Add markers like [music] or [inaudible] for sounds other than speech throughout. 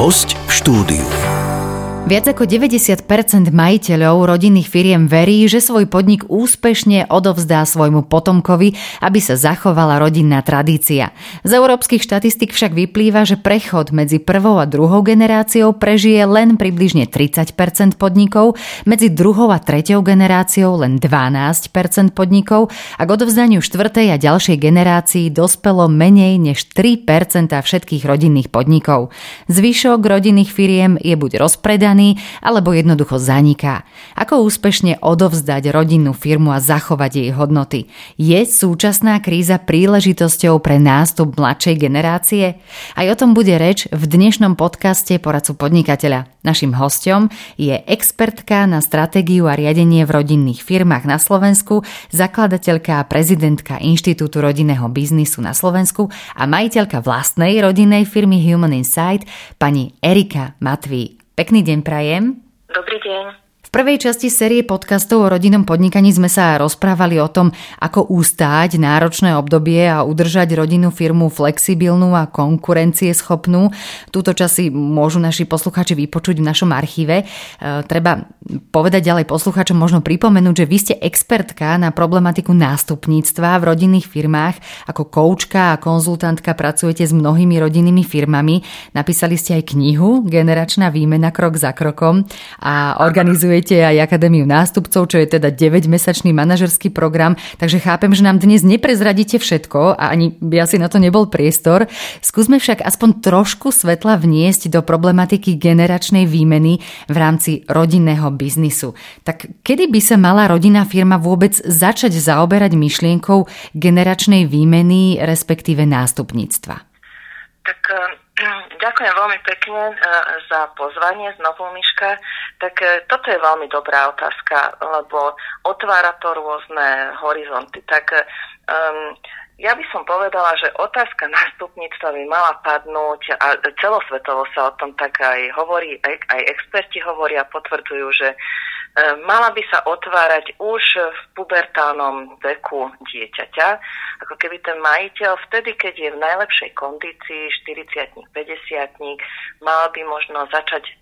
Host v štúdiu. Viac ako 90% majiteľov rodinných firiem verí, že svoj podnik úspešne odovzdá svojmu potomkovi, aby sa zachovala rodinná tradícia. Z európskych štatistik však vyplýva, že prechod medzi prvou a druhou generáciou prežije len približne 30% podnikov, medzi druhou a treťou generáciou len 12% podnikov a k odovzdaniu štvrtej a ďalšej generácii dospelo menej než 3% všetkých rodinných podnikov. Zvyšok rodinných firiem je buď rozpredaný, predaný alebo jednoducho zaniká. Ako úspešne odovzdať rodinnú firmu a zachovať jej hodnoty? Je súčasná kríza príležitosťou pre nástup mladšej generácie? Aj o tom bude reč v dnešnom podcaste poradcu podnikateľa. Našim hostom je expertka na stratégiu a riadenie v rodinných firmách na Slovensku, zakladateľka a prezidentka Inštitútu rodinného biznisu na Slovensku a majiteľka vlastnej rodinnej firmy Human Insight, pani Erika Matví. Pekný deň prajem. Dobrý deň. V prvej časti série podcastov o rodinnom podnikaní sme sa rozprávali o tom, ako ústáť náročné obdobie a udržať rodinnú firmu flexibilnú a konkurencieschopnú. Túto časy môžu naši posluchači vypočuť v našom archíve. E, treba povedať ďalej posluchačom, možno pripomenúť, že vy ste expertka na problematiku nástupníctva v rodinných firmách. Ako koučka a konzultantka pracujete s mnohými rodinnými firmami. Napísali ste aj knihu Generačná výmena krok za krokom a organizujete organizujete aj Akadémiu nástupcov, čo je teda 9-mesačný manažerský program, takže chápem, že nám dnes neprezradíte všetko a ani by asi na to nebol priestor. Skúsme však aspoň trošku svetla vniesť do problematiky generačnej výmeny v rámci rodinného biznisu. Tak kedy by sa mala rodinná firma vôbec začať zaoberať myšlienkou generačnej výmeny, respektíve nástupníctva? Tak Ďakujem veľmi pekne e, za pozvanie znovu, Miška. Tak e, toto je veľmi dobrá otázka, lebo otvára to rôzne horizonty. Tak um, ja by som povedala, že otázka nástupníctva by mala padnúť a celosvetovo sa o tom tak aj hovorí, aj, aj experti hovoria, potvrdzujú, že E, mala by sa otvárať už v pubertálnom veku dieťaťa, ako keby ten majiteľ vtedy, keď je v najlepšej kondícii, 40 50 mal by možno začať e,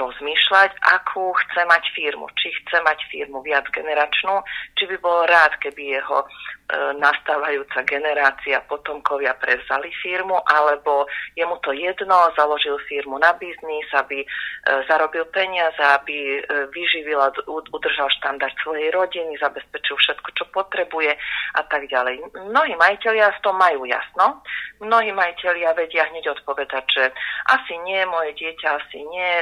rozmýšľať, akú chce mať firmu. Či chce mať firmu viac generačnú, či by bol rád, keby jeho E, nastávajúca generácia potomkovia prevzali firmu, alebo je mu to jedno, založil firmu na biznis, aby e, zarobil peniaze, aby e, vyživil a udržal štandard svojej rodiny, zabezpečil všetko, čo potrebuje a tak ďalej. Mnohí majiteľia v tom majú jasno. Mnohí majiteľia vedia hneď odpovedať, že asi nie, moje dieťa asi nie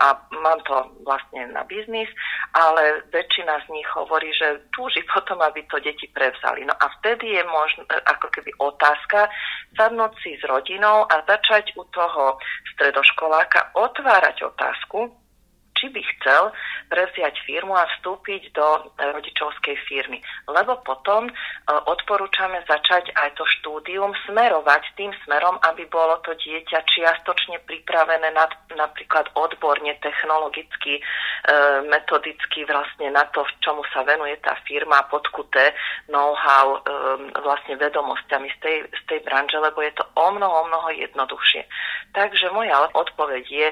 a mám to vlastne na biznis, ale väčšina z nich hovorí, že túži [laughs] potom, aby to deti prevzali dostali. No a vtedy je možno, ako keby otázka sadnúť si s rodinou a začať u toho stredoškoláka otvárať otázku, či by chcel prevziať firmu a vstúpiť do e, rodičovskej firmy. Lebo potom e, odporúčame začať aj to štúdium smerovať tým smerom, aby bolo to dieťa čiastočne pripravené na, napríklad odborne, technologicky, e, metodicky vlastne na to, čomu sa venuje tá firma, podkuté know-how vlastne vedomosťami z tej, z tej branže, lebo je to o mnoho, o mnoho jednoduchšie. Takže moja odpoveď je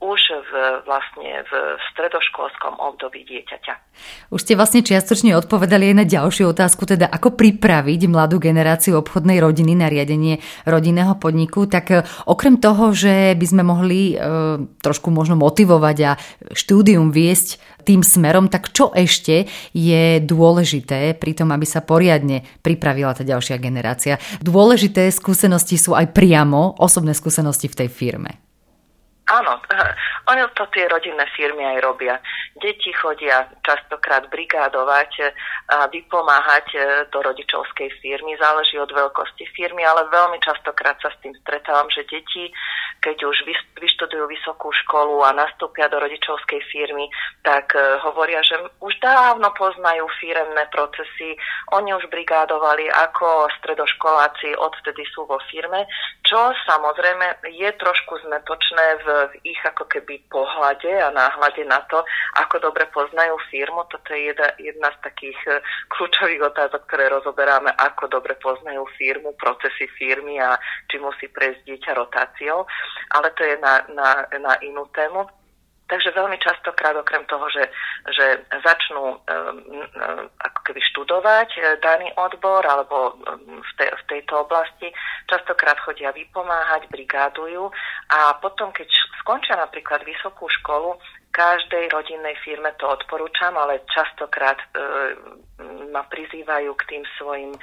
už v, vlastne v stredoškolskom období dieťaťa. Už ste vlastne čiastočne odpovedali aj na ďalšiu otázku, teda ako pripraviť mladú generáciu obchodnej rodiny na riadenie rodinného podniku. Tak e, okrem toho, že by sme mohli e, trošku možno motivovať a štúdium viesť tým smerom, tak čo ešte je dôležité pri tom, aby sa poriadne pripravila tá ďalšia generácia? Dôležité skúsenosti sú aj priamo osobné skúsenosti v tej firme. Áno, [laughs] oni to tie rodinné firmy aj robia. Deti chodia častokrát brigádovať vypomáhať e, do rodičovskej firmy. Záleží od veľkosti firmy, ale veľmi častokrát sa s tým stretávam, že deti, keď už vyštudujú vysokú školu a nastúpia do rodičovskej firmy, tak e, hovoria, že už dávno poznajú firemné procesy. Oni už brigádovali ako stredoškoláci, odvtedy sú vo firme, čo samozrejme je trošku zmetočné v ich ako keby pohľade a náhľade na to, ako dobre poznajú firmu. Toto je jedna, jedna z takých e, kľúčových otázok, ktoré rozoberáme, ako dobre poznajú firmu, procesy firmy a či musí prejsť dieťa rotáciou. Ale to je na, na, na inú tému. Takže veľmi častokrát okrem toho, že, že začnú um, ako keby študovať e, daný odbor alebo v, te, v tejto oblasti, častokrát chodia vypomáhať, brigádujú a potom, keď skončia napríklad vysokú školu, každej rodinnej firme to odporúčam, ale častokrát e, ma prizývajú k tým svojim e,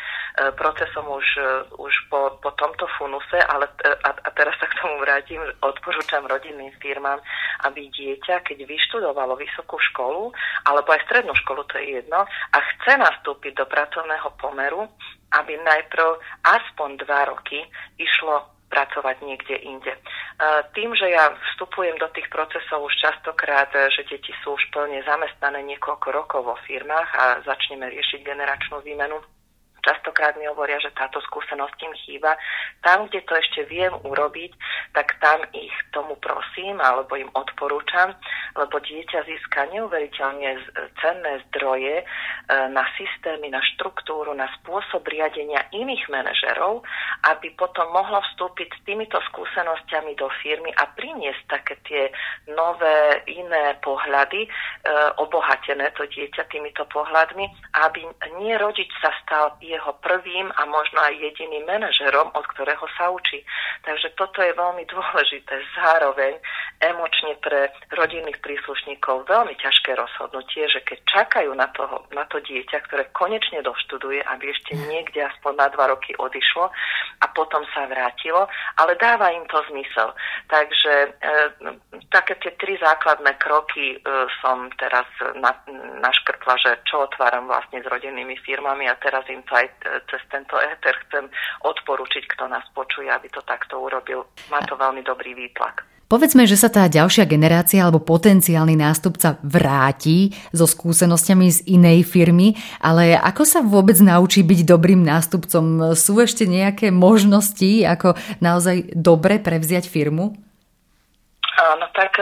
procesom už, e, už po, po tomto funuse, ale e, a, a teraz sa k tomu vrátim, odporúčam rodinným firmám, aby dieťa, keď vyštudovalo vysokú školu, alebo aj strednú školu, to je jedno, a chce nastúpiť do pracovného pomeru, aby najprv aspoň dva roky išlo pracovať niekde inde. Tým, že ja vstupujem do tých procesov už častokrát, že deti sú už plne zamestnané niekoľko rokov vo firmách a začneme riešiť generačnú výmenu, častokrát mi hovoria, že táto skúsenosť im chýba. Tam, kde to ešte viem urobiť, tak tam ich tomu prosím alebo im odporúčam, lebo dieťa získa neuveriteľne cenné zdroje e, na systémy, na štruktúru, na spôsob riadenia iných manažerov, aby potom mohlo vstúpiť s týmito skúsenosťami do firmy a priniesť také tie nové, iné pohľady, e, obohatené to dieťa týmito pohľadmi, aby nie rodič sa stal je jeho prvým a možno aj jediným manažerom, od ktorého sa učí. Takže toto je veľmi dôležité. Zároveň emočne pre rodinných príslušníkov veľmi ťažké rozhodnutie, že keď čakajú na, toho, na to dieťa, ktoré konečne doštuduje, aby ešte niekde aspoň na dva roky odišlo a potom sa vrátilo, ale dáva im to zmysel. Takže e, také tie tri základné kroky e, som teraz na, naškrtla, že čo otváram vlastne s rodinnými firmami a teraz im to aj aj cez tento éter chcem odporučiť, kto nás počuje, aby to takto urobil. Má to veľmi dobrý výtlak. Povedzme, že sa tá ďalšia generácia alebo potenciálny nástupca vráti so skúsenosťami z inej firmy, ale ako sa vôbec naučí byť dobrým nástupcom? Sú ešte nejaké možnosti, ako naozaj dobre prevziať firmu? Áno, tak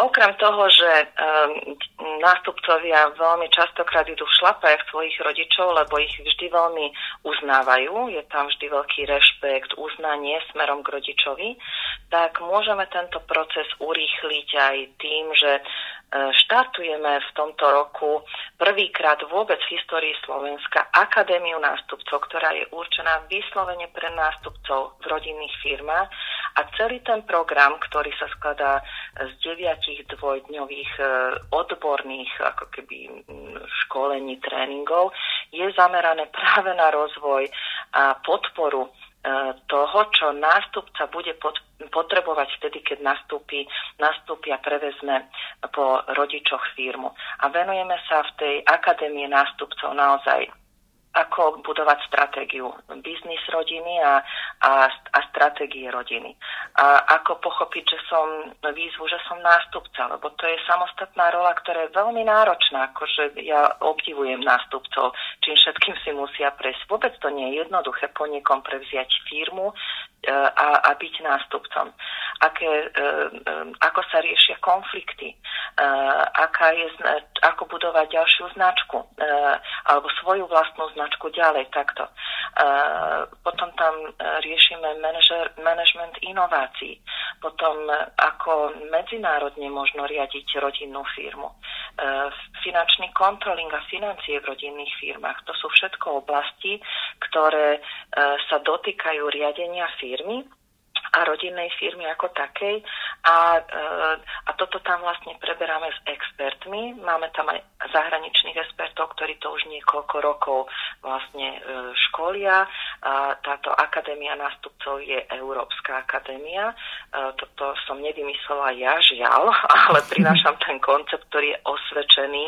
Okrem toho, že nástupcovia veľmi častokrát idú v šlapách svojich rodičov, lebo ich vždy veľmi uznávajú, je tam vždy veľký rešpekt, uznanie smerom k rodičovi, tak môžeme tento proces urýchliť aj tým, že e, štartujeme v tomto roku prvýkrát vôbec v histórii Slovenska Akadémiu nástupcov, ktorá je určená vyslovene pre nástupcov v rodinných firmách a celý ten program, ktorý sa skladá z deviatich dvojdňových e, odborných ako keby školení, tréningov, je zamerané práve na rozvoj a podporu e, toho, čo nástupca bude potrebovať vtedy, keď nastúpi, nastúpi a prevezme po rodičoch firmu. A venujeme sa v tej akadémie nástupcov naozaj ako budovať stratégiu biznis rodiny a, a, a stratégie rodiny. A ako pochopiť, že som výzvu, že som nástupca, lebo to je samostatná rola, ktorá je veľmi náročná, akože ja obdivujem nástupcov, čím všetkým si musia prejsť. Vôbec to nie je jednoduché po niekom prevziať firmu, a, a byť nástupcom. Aké, e, e, ako sa riešia konflikty, aká je, ako budovať ďalšiu značku alebo svoju vlastnú značku ďalej takto. Potom tam riešime manažer, management inovácií, potom ako medzinárodne možno riadiť rodinnú firmu, finančný kontroling a financie v rodinných firmách. To sú všetko oblasti, ktoré sa dotýkajú riadenia firmy a rodinnej firmy ako takej. A, e, a toto tam vlastne preberáme s expertmi. Máme tam aj zahraničných expertov, ktorí to už niekoľko rokov vlastne e, školia. A táto akadémia nástupcov je Európska akadémia. Toto som nevymyslela ja, žiaľ, [laughs] ale prinášam ten koncept, ktorý je osvedčený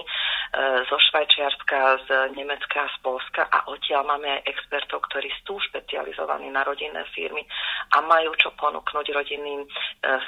zo Švajčiarska, z Nemecka a z Polska a odtiaľ máme aj expertov, ktorí sú špecializovaní na rodinné firmy a majú čo ponúknuť rodinným e,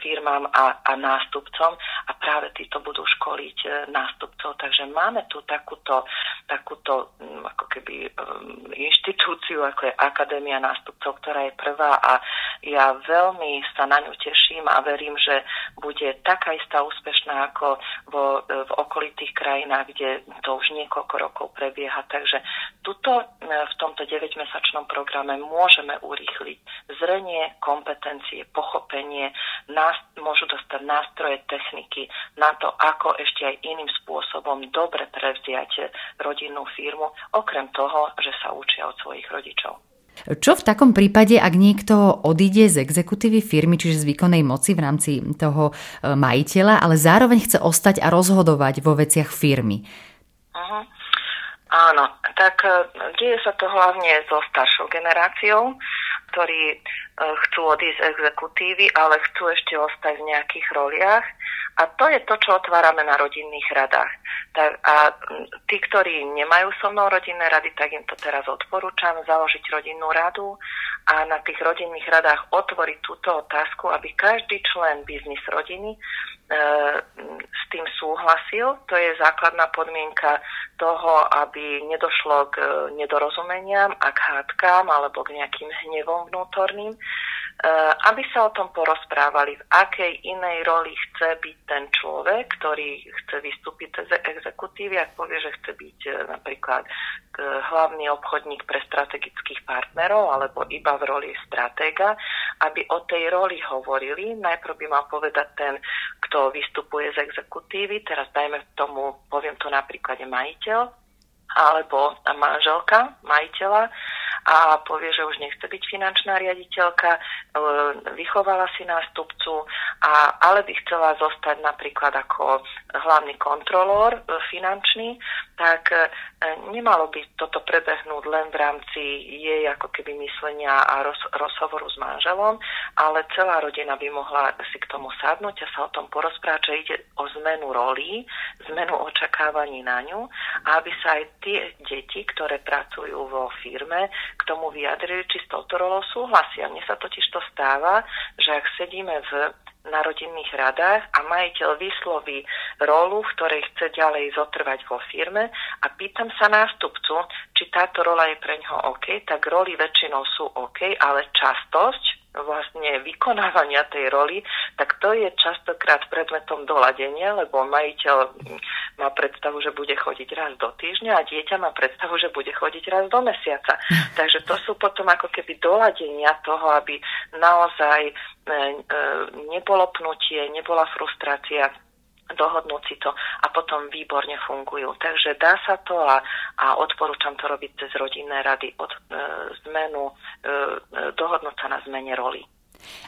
firmám a, a nástupcom. A práve títo budú školiť e, nástupcov. Takže máme tu takúto, takúto mm, ako keby um, inštitúciu, ako je Akadémia nástupcov, ktorá je prvá a ja veľmi sa na ňu teším a verím, že bude taká istá úspešná ako vo, v okolitých krajinách, kde to už niekoľko rokov prebieha. Takže tuto e, v tomto 9-mesačnom programe môžeme urýchliť zrenie, kompetencie, pochopenie, nás, môžu dostať nástroje, techniky na to, ako ešte aj iným spôsobom dobre prevziať rodinnú firmu, okrem toho, že sa učia od svojich rodičov. Čo v takom prípade, ak niekto odíde z exekutívy firmy, čiže z výkonnej moci v rámci toho e, majiteľa, ale zároveň chce ostať a rozhodovať vo veciach firmy? Uh-huh. Áno, tak e, deje sa to hlavne so staršou generáciou, ktorí e, chcú odísť z exekutívy, ale chcú ešte ostať v nejakých roliach. A to je to, čo otvárame na rodinných radách. Tak, a tí, ktorí nemajú so mnou rodinné rady, tak im to teraz odporúčam založiť rodinnú radu a na tých rodinných radách otvoriť túto otázku, aby každý člen biznis rodiny E, s tým súhlasil. To je základná podmienka toho, aby nedošlo k nedorozumeniam a k hádkám alebo k nejakým hnevom vnútorným. Eh, aby sa o tom porozprávali, v akej inej roli chce byť ten človek, ktorý chce vystúpiť z exekutívy, ak povie, že chce byť eh, napríklad hlavný obchodník pre strategických partnerov alebo iba v roli stratéga, aby o tej roli hovorili. Najprv by mal povedať ten, kto vystupuje z exekutívy, teraz dajme tomu, poviem to napríklad majiteľ, alebo manželka majiteľa a povie, že už nechce byť finančná riaditeľka, e, vychovala si nástupcu, a, ale by chcela zostať napríklad ako hlavný kontrolór e, finančný, tak e, nemalo by toto prebehnúť len v rámci jej ako keby myslenia a roz, rozhovoru s manželom, ale celá rodina by mohla si k tomu sadnúť a sa o tom porozprávať, že ide o zmenu rolí, zmenu očakávaní na ňu a aby sa aj tie deti, ktoré pracujú vo firme, k tomu vyjadrili, či s touto rolou súhlasia. Mne sa totiž to stáva, že ak sedíme v na rodinných radách a majiteľ vysloví rolu, v ktorej chce ďalej zotrvať vo firme. A pýtam sa nástupcu, či táto rola je pre ňoho OK, tak roli väčšinou sú OK, ale častosť vlastne vykonávania tej roli, tak to je častokrát predmetom doladenia, lebo majiteľ má predstavu, že bude chodiť raz do týždňa a dieťa má predstavu, že bude chodiť raz do mesiaca. [laughs] Takže to sú potom ako keby doladenia toho, aby naozaj e, e, nebolo pnutie, nebola frustrácia, dohodnúť si to a potom výborne fungujú. Takže dá sa to a, a odporúčam to robiť cez rodinné rady od e, zmenu, e, e, dohodnúť sa na zmene roli.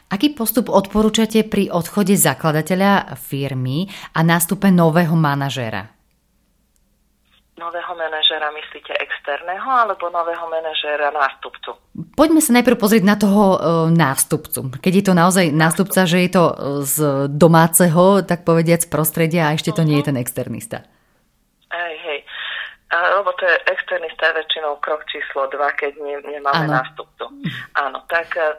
Aký postup odporúčate pri odchode zakladateľa firmy a nástupe nového manažéra? nového manažera myslíte externého alebo nového manažera nástupcu? Poďme sa najprv pozrieť na toho e, nástupcu. Keď je to naozaj nástupca, že je to e, z domáceho, tak povediac, prostredia a ešte to nie je mhm. ten externista. Hej, hej. A, lebo to je externista je väčšinou krok číslo 2, keď ne, nemáme ano. nástupcu. Áno, tak e,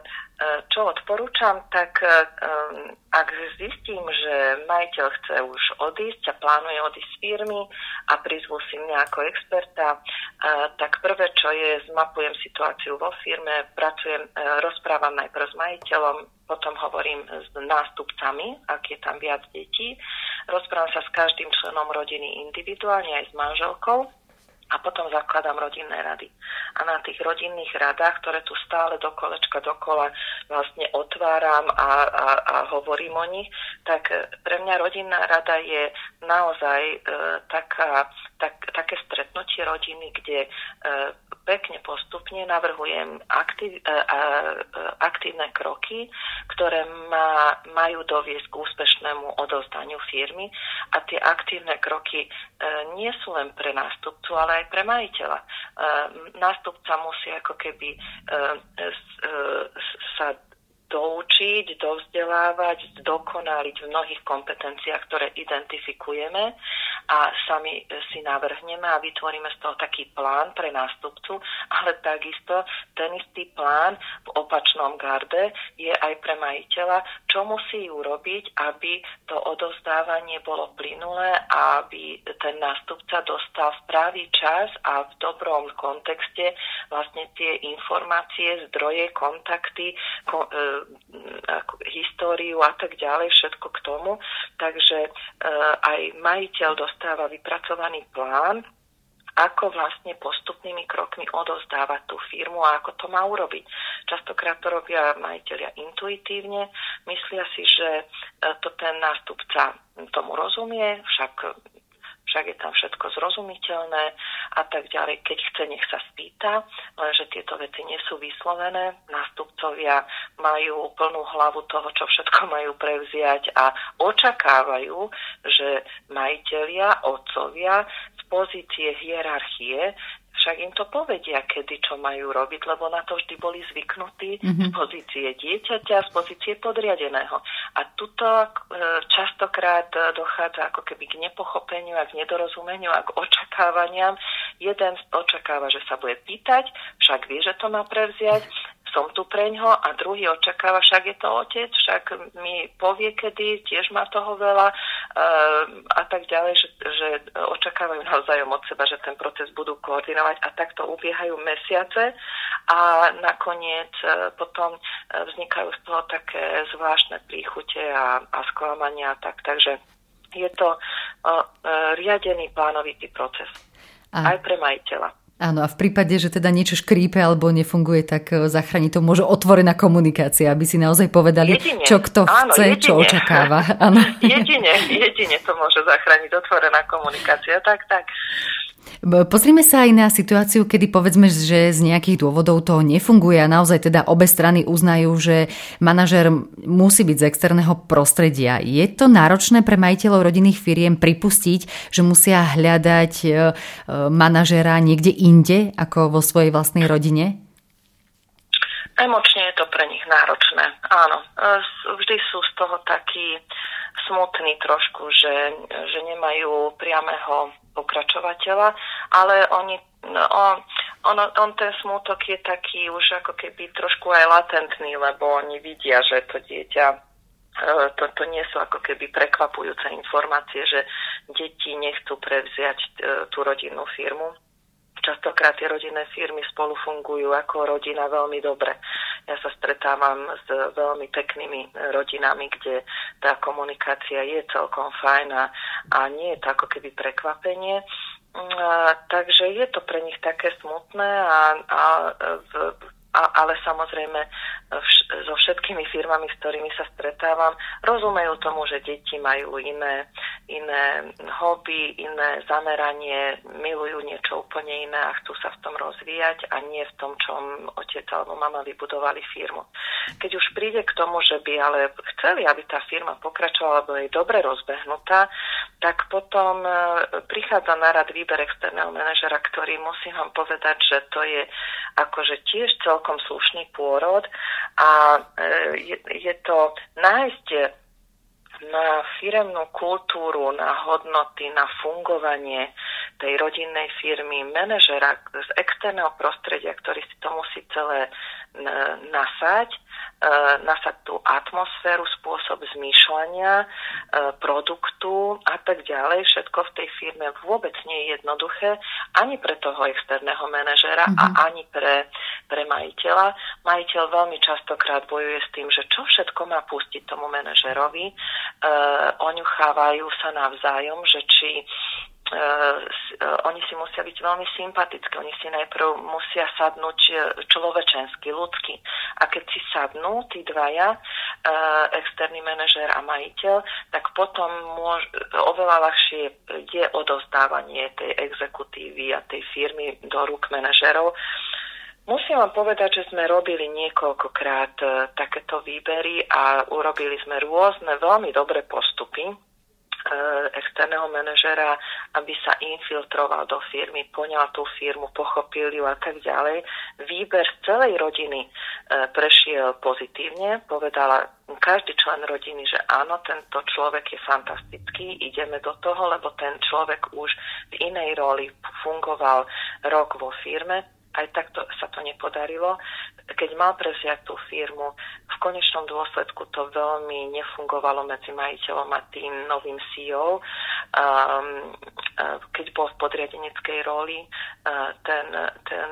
čo odporúčam, tak um, ak zistím, že majiteľ chce už odísť a plánuje odísť z firmy a prizvú si mňa ako experta, uh, tak prvé, čo je, zmapujem situáciu vo firme, pracujem, rozprávam najprv s majiteľom, potom hovorím s nástupcami, ak je tam viac detí, rozprávam sa s každým členom rodiny individuálne aj s manželkou a potom zakladám rodinné rady. A na tých rodinných radách, ktoré tu stále do kolečka dokola vlastne otváram a, a, a hovorím o nich, tak pre mňa rodinná rada je naozaj e, taká, tak, také stretnutie rodiny, kde e, pekne postupne navrhujem aktiv, e, e, aktívne kroky, ktoré má, majú doviesť k úspešnému odovzdaniu firmy a tie aktívne kroky e, nie sú len pre nástupcu, ale aj pre majiteľa. Nástupca musí ako keby sa doučiť, dovzdelávať, dokonaliť v mnohých kompetenciách, ktoré identifikujeme a sami si navrhneme a vytvoríme z toho taký plán pre nástupcu, ale takisto ten istý plán v opačnom garde je aj pre majiteľa, čo musí urobiť, aby to odovzdávanie bolo plynulé a aby ten nástupca dostal v pravý čas a v dobrom kontexte vlastne tie informácie, zdroje, kontakty, ko, e, históriu a tak ďalej, všetko k tomu. Takže e, aj majiteľ dostáva vypracovaný plán, ako vlastne postupnými krokmi odozdávať tú firmu a ako to má urobiť. Častokrát to robia majiteľia intuitívne, myslia si, že e, to ten nástupca tomu rozumie, však však je tam všetko zrozumiteľné a tak ďalej. Keď chce, nech sa spýta, lenže tieto veci nie sú vyslovené. Nástupcovia majú plnú hlavu toho, čo všetko majú prevziať a očakávajú, že majiteľia, otcovia z pozície hierarchie však im to povedia, kedy čo majú robiť, lebo na to vždy boli zvyknutí mm-hmm. z pozície dieťaťa, z pozície podriadeného. A tuto e, častokrát dochádza ako keby k nepochopeniu a k nedorozumeniu a k očakávaniam. Jeden očakáva, že sa bude pýtať, však vie, že to má prevziať, som tu preňho a druhý očakáva, však je to otec, však mi povie kedy, tiež má toho veľa uh, a tak ďalej, že, že očakávajú naozaj od seba, že ten proces budú koordinovať a takto ubiehajú mesiace a nakoniec uh, potom uh, vznikajú z toho také zvláštne príchute a, a sklamania a tak, takže je to uh, riadený plánovitý proces. A... Aj pre majiteľa. Áno, a v prípade, že teda niečo škrípe alebo nefunguje, tak e, zachráni to môže otvorená komunikácia, aby si naozaj povedali, jedine. čo kto áno, chce, jedine. čo očakáva. Áno. [laughs] Jedine, jedine to môže zachrániť otvorená komunikácia, tak, tak. Pozrime sa aj na situáciu, kedy povedzme, že z nejakých dôvodov to nefunguje a naozaj teda obe strany uznajú, že manažer musí byť z externého prostredia. Je to náročné pre majiteľov rodinných firiem pripustiť, že musia hľadať e, e, manažera niekde inde ako vo svojej vlastnej rodine? Emočne je to pre nich náročné, áno. E, vždy sú z toho takí smutní trošku, že, že nemajú priameho pokračovateľa, ale oni, no, on, on, on ten smútok je taký už ako keby trošku aj latentný, lebo oni vidia, že to dieťa e, to, to nie sú ako keby prekvapujúce informácie, že deti nechcú prevziať e, tú rodinnú firmu Častokrát tie rodinné firmy spolu fungujú ako rodina veľmi dobre. Ja sa stretávam s veľmi peknými rodinami, kde tá komunikácia je celkom fajn a, nie je to ako keby prekvapenie. A, takže je to pre nich také smutné a, a v, a, ale samozrejme vš- so všetkými firmami, s ktorými sa stretávam, rozumejú tomu, že deti majú iné, iné hobby, iné zameranie, milujú niečo úplne iné a chcú sa v tom rozvíjať a nie v tom, čom otec alebo mama vybudovali firmu. Keď už príde k tomu, že by ale chceli, aby tá firma pokračovala, alebo je dobre rozbehnutá, tak potom e, prichádza na rad výber externého manažera, ktorý musím vám povedať, že to je akože tiež celkom slušný pôrod a e, je, je to nájsť na firemnú kultúru, na hodnoty, na fungovanie tej rodinnej firmy, manažera z externého prostredia, ktorý si to musí celé nasať, E, nasať tú atmosféru, spôsob zmýšľania, e, produktu a tak ďalej. Všetko v tej firme vôbec nie je jednoduché ani pre toho externého manažera mm-hmm. a mhm. ani pre, pre majiteľa. Majiteľ veľmi častokrát bojuje s tým, že čo všetko má pustiť tomu manažerovi. E, oňuchávajú sa navzájom, že či oni si musia byť veľmi sympatickí, oni si najprv musia sadnúť e, človečensky, ľudsky. A keď si sadnú tí dvaja, externý manažér a majiteľ, tak potom môž, oveľa ľahšie je odovzdávanie tej exekutívy a tej firmy do rúk manažerov. Musím vám povedať, že sme robili niekoľkokrát takéto výbery a urobili sme rôzne veľmi dobré postupy externého manažera, aby sa infiltroval do firmy, poňal tú firmu, pochopil ju a tak ďalej. Výber celej rodiny eh, prešiel pozitívne, povedala, každý člen rodiny, že áno, tento človek je fantastický, ideme do toho, lebo ten človek už v inej roli fungoval rok vo firme, aj takto sa to nepodarilo. Keď mal prevziať tú firmu, v konečnom dôsledku to veľmi nefungovalo medzi majiteľom a tým novým CEO. Um, keď bol v podriadeneckej roli uh, ten, ten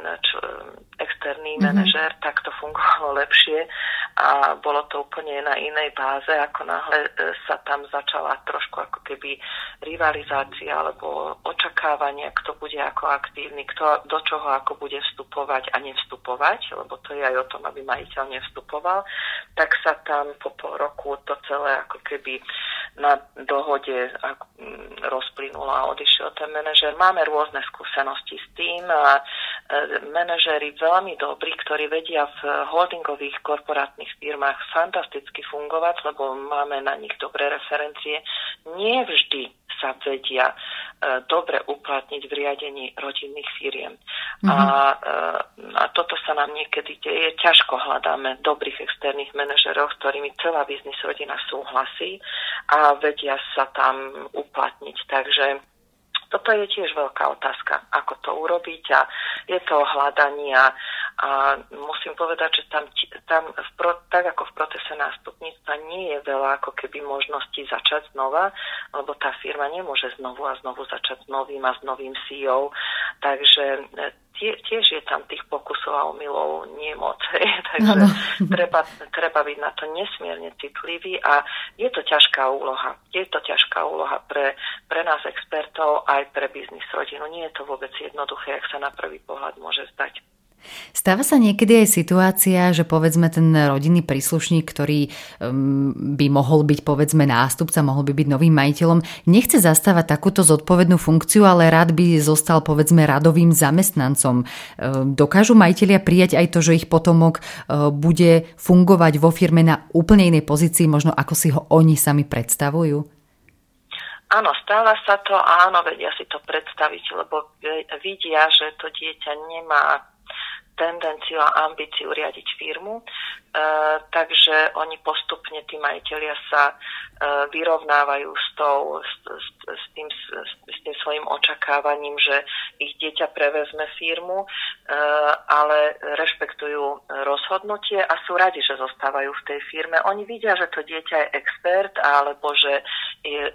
externý mm-hmm. manažer, tak to fungovalo lepšie a bolo to úplne na inej báze, ako náhle e, sa tam začala trošku ako keby rivalizácia alebo očakávanie, kto bude ako aktívny, kto do čoho ako bude vstupovať a nevstupovať, lebo to je aj o tom, aby majiteľ nevstupoval, tak sa tam po pol roku to celé ako keby na dohode rozplynulo a odišiel ten manažer. Máme rôzne skúsenosti s tým a e, manažery veľmi dobrí, ktorí vedia v holdingových korporátnych firmách fantasticky fungovať, lebo máme na nich dobré referencie. Nie vždy sa vedia e, dobre uplatniť v riadení rodinných firiem. Mm-hmm. A, e, a toto sa nám niekedy deje. Ťažko hľadáme dobrých externých manažerov, s ktorými celá biznis rodina súhlasí a vedia sa tam uplatniť. Takže toto je tiež veľká otázka, ako to urobiť a je to hľadanie a, a musím povedať, že tam, tam v pro, tak ako v procese nástupníctva nie je veľa ako keby možností začať znova, lebo tá firma nemôže znovu a znovu začať s novým a s novým CEO, takže tie, tiež je tam tých pokusov a omylov nie moc. [laughs] Takže no, no. Treba, treba byť na to nesmierne citlivý a je to ťažká úloha. Je to ťažká úloha pre, pre nás expertov aj pre biznis rodinu. Nie je to vôbec jednoduché, ak sa na prvý pohľad môže zdať. Stáva sa niekedy aj situácia, že povedzme ten rodinný príslušník, ktorý by mohol byť povedzme nástupca, mohol by byť novým majiteľom, nechce zastávať takúto zodpovednú funkciu, ale rád by zostal povedzme radovým zamestnancom. Dokážu majiteľia prijať aj to, že ich potomok uh, bude fungovať vo firme na úplne inej pozícii, možno ako si ho oni sami predstavujú? Áno, stáva sa to a áno, vedia si to predstaviť, lebo vidia, že to dieťa nemá tendenciu a ambíciu riadiť firmu, e, takže oni postupne, tí majiteľia sa e, vyrovnávajú s, tou, s, s, s, tým, s, s tým svojim očakávaním, že ich dieťa prevezme firmu, e, ale rešpektujú rozhodnutie a sú radi, že zostávajú v tej firme. Oni vidia, že to dieťa je expert alebo že,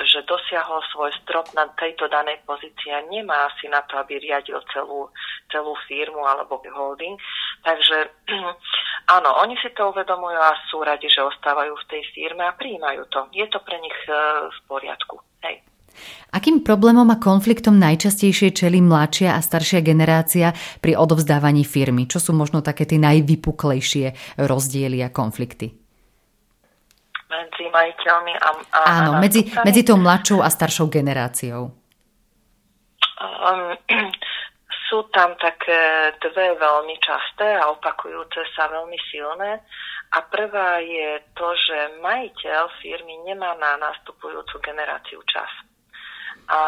že dosiahol svoj strop na tejto danej pozícii a nemá asi na to, aby riadil celú, celú firmu alebo holding Takže [clears throat] áno, oni si to uvedomujú a sú radi, že ostávajú v tej firme a prijímajú to. Je to pre nich e, v poriadku. Hej. Akým problémom a konfliktom najčastejšie čelí mladšia a staršia generácia pri odovzdávaní firmy? Čo sú možno také tie najvypuklejšie rozdiely a konflikty? Medzi majiteľmi a, a Áno, a medzi, medzi tou mladšou a staršou generáciou. Um, [clears throat] sú tam také dve veľmi časté a opakujúce sa veľmi silné. A prvá je to, že majiteľ firmy nemá na nastupujúcu generáciu čas. A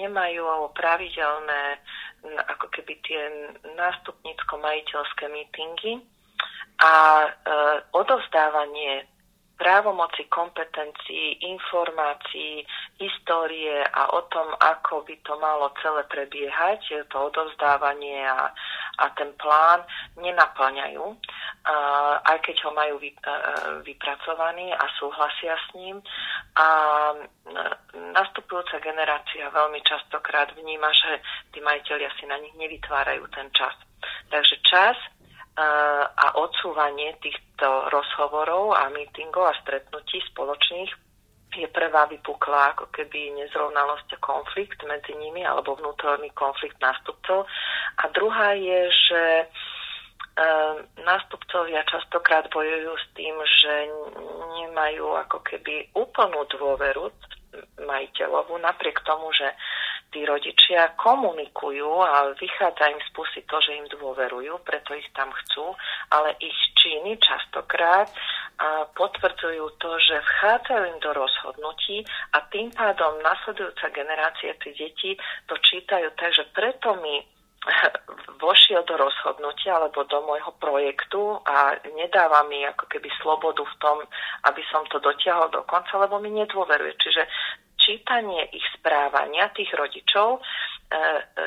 nemajú pravidelné ako keby tie nástupnícko-majiteľské mítingy a e, odovzdávanie právomoci kompetencií, informácií, histórie a o tom, ako by to malo celé prebiehať, to odovzdávanie a, a ten plán nenaplňajú, aj keď ho majú vypracovaný a súhlasia s ním. A nastupujúca generácia veľmi častokrát vníma, že tí majiteľia si na nich nevytvárajú ten čas. Takže čas a odsúvanie týchto rozhovorov a mítingov a stretnutí spoločných je prvá vypukla ako keby nezrovnalosť a konflikt medzi nimi alebo vnútorný konflikt nástupcov. A druhá je, že e, nástupcovia častokrát bojujú s tým, že nemajú ako keby úplnú dôveru majiteľovú, napriek tomu, že tí rodičia komunikujú a vychádza im pusy to, že im dôverujú, preto ich tam chcú, ale ich činy častokrát potvrdzujú to, že vchádzajú im do rozhodnutí a tým pádom nasledujúca generácia, tí deti to čítajú, takže preto my [laughs] vošiel do rozhodnutia alebo do môjho projektu a nedáva mi ako keby slobodu v tom, aby som to dotiahol do konca, lebo mi nedôveruje. Čiže čítanie ich správania, tých rodičov, e,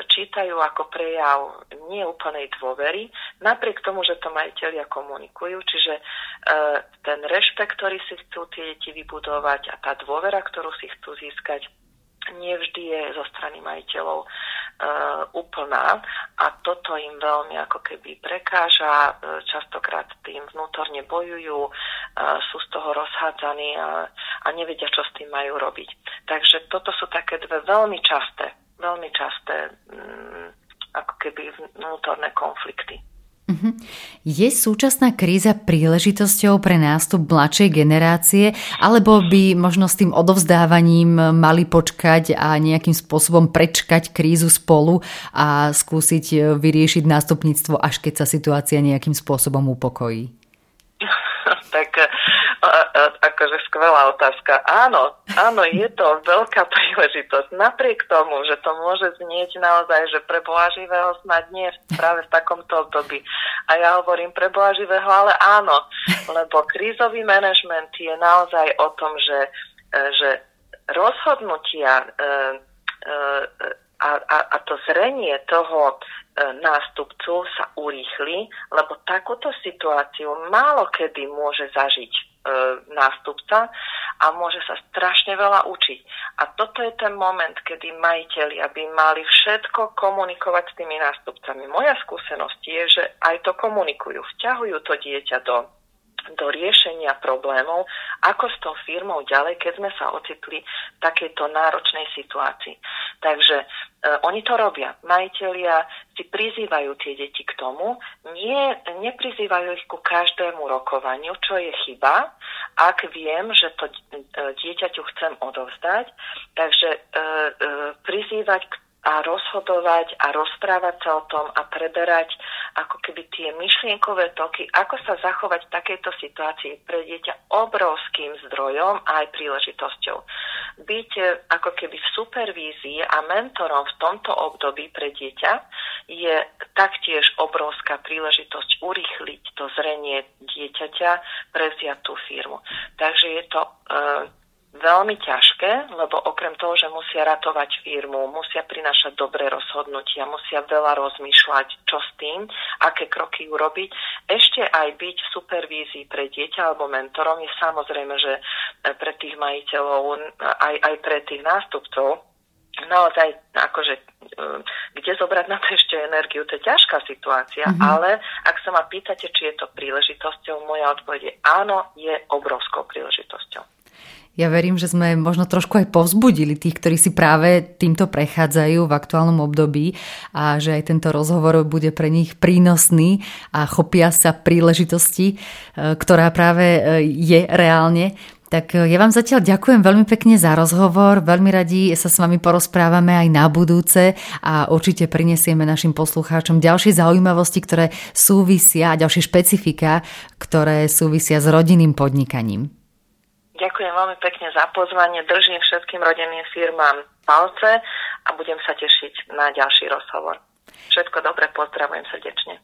čítajú ako prejav neúplnej dôvery, napriek tomu, že to majiteľia komunikujú, čiže e, ten rešpekt, ktorý si chcú tie deti vybudovať a tá dôvera, ktorú si chcú získať, nevždy je zo strany majiteľov uh, úplná. A toto im veľmi ako keby prekáža, častokrát tým vnútorne bojujú, sú z toho rozhádzaní a, a nevedia, čo s tým majú robiť. Takže toto sú také dve veľmi časté, veľmi časté um, ako keby vnútorné konflikty. Mhm. Je súčasná kríza príležitosťou pre nástup mladšej generácie, alebo by možno s tým odovzdávaním mali počkať a nejakým spôsobom prečkať krízu spolu a skúsiť vyriešiť nástupníctvo, až keď sa situácia nejakým spôsobom upokojí? [laughs] tak akože skvelá otázka. Áno, áno, je to veľká príležitosť. Napriek tomu, že to môže znieť naozaj, že pre Boha živého snad nie práve v takomto období. A ja hovorím pre Boha živého, ale áno, lebo krízový manažment je naozaj o tom, že, e, že rozhodnutia e, e, a, a, a to zrenie toho nástupcu sa urýchli, lebo takúto situáciu málo kedy môže zažiť nástupca a môže sa strašne veľa učiť. A toto je ten moment, kedy majiteľi by mali všetko komunikovať s tými nástupcami. Moja skúsenosť je, že aj to komunikujú, vťahujú to dieťa do do riešenia problémov, ako s tou firmou ďalej, keď sme sa ocitli v takejto náročnej situácii. Takže e, oni to robia. Majiteľia si prizývajú tie deti k tomu, nie, neprizývajú ich ku každému rokovaniu, čo je chyba, ak viem, že to e, dieťaťu chcem odovzdať. Takže e, e, prizývať k a rozhodovať a rozprávať sa o tom a preberať ako keby tie myšlienkové toky, ako sa zachovať v takejto situácii pre dieťa obrovským zdrojom a aj príležitosťou. Byť e, ako keby v supervízii a mentorom v tomto období pre dieťa je taktiež obrovská príležitosť urychliť to zrenie dieťaťa, prevziať tú firmu. Takže je to e, veľmi ťažké, lebo okrem toho, že musia ratovať firmu, musia prinašať dobré rozhodnutia, musia veľa rozmýšľať, čo s tým, aké kroky urobiť, ešte aj byť v supervízii pre dieťa alebo mentorom je samozrejme, že pre tých majiteľov, aj, aj pre tých nástupcov, naozaj akože um, kde zobrať na to ešte energiu, to je ťažká situácia, mm-hmm. ale ak sa ma pýtate, či je to príležitosťou, moja odpoveď je áno, je obrovskou príležitosťou. Ja verím, že sme možno trošku aj povzbudili tých, ktorí si práve týmto prechádzajú v aktuálnom období a že aj tento rozhovor bude pre nich prínosný a chopia sa príležitosti, e, ktorá práve e, je reálne. Tak e, ja vám zatiaľ ďakujem veľmi pekne za rozhovor, veľmi radi sa s vami porozprávame aj na budúce a určite prinesieme našim poslucháčom ďalšie zaujímavosti, ktoré súvisia a ďalšie špecifika, ktoré súvisia s rodinným podnikaním. Ďakujem veľmi pekne za pozvanie, držím všetkým rodinným firmám palce a budem sa tešiť na ďalší rozhovor. Všetko dobre, pozdravujem srdečne.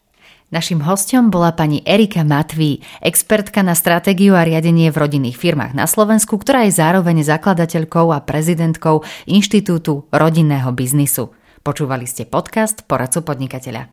Našim hostom bola pani Erika Matví, expertka na stratégiu a riadenie v rodinných firmách na Slovensku, ktorá je zároveň zakladateľkou a prezidentkou Inštitútu rodinného biznisu. Počúvali ste podcast Poradcu podnikateľa.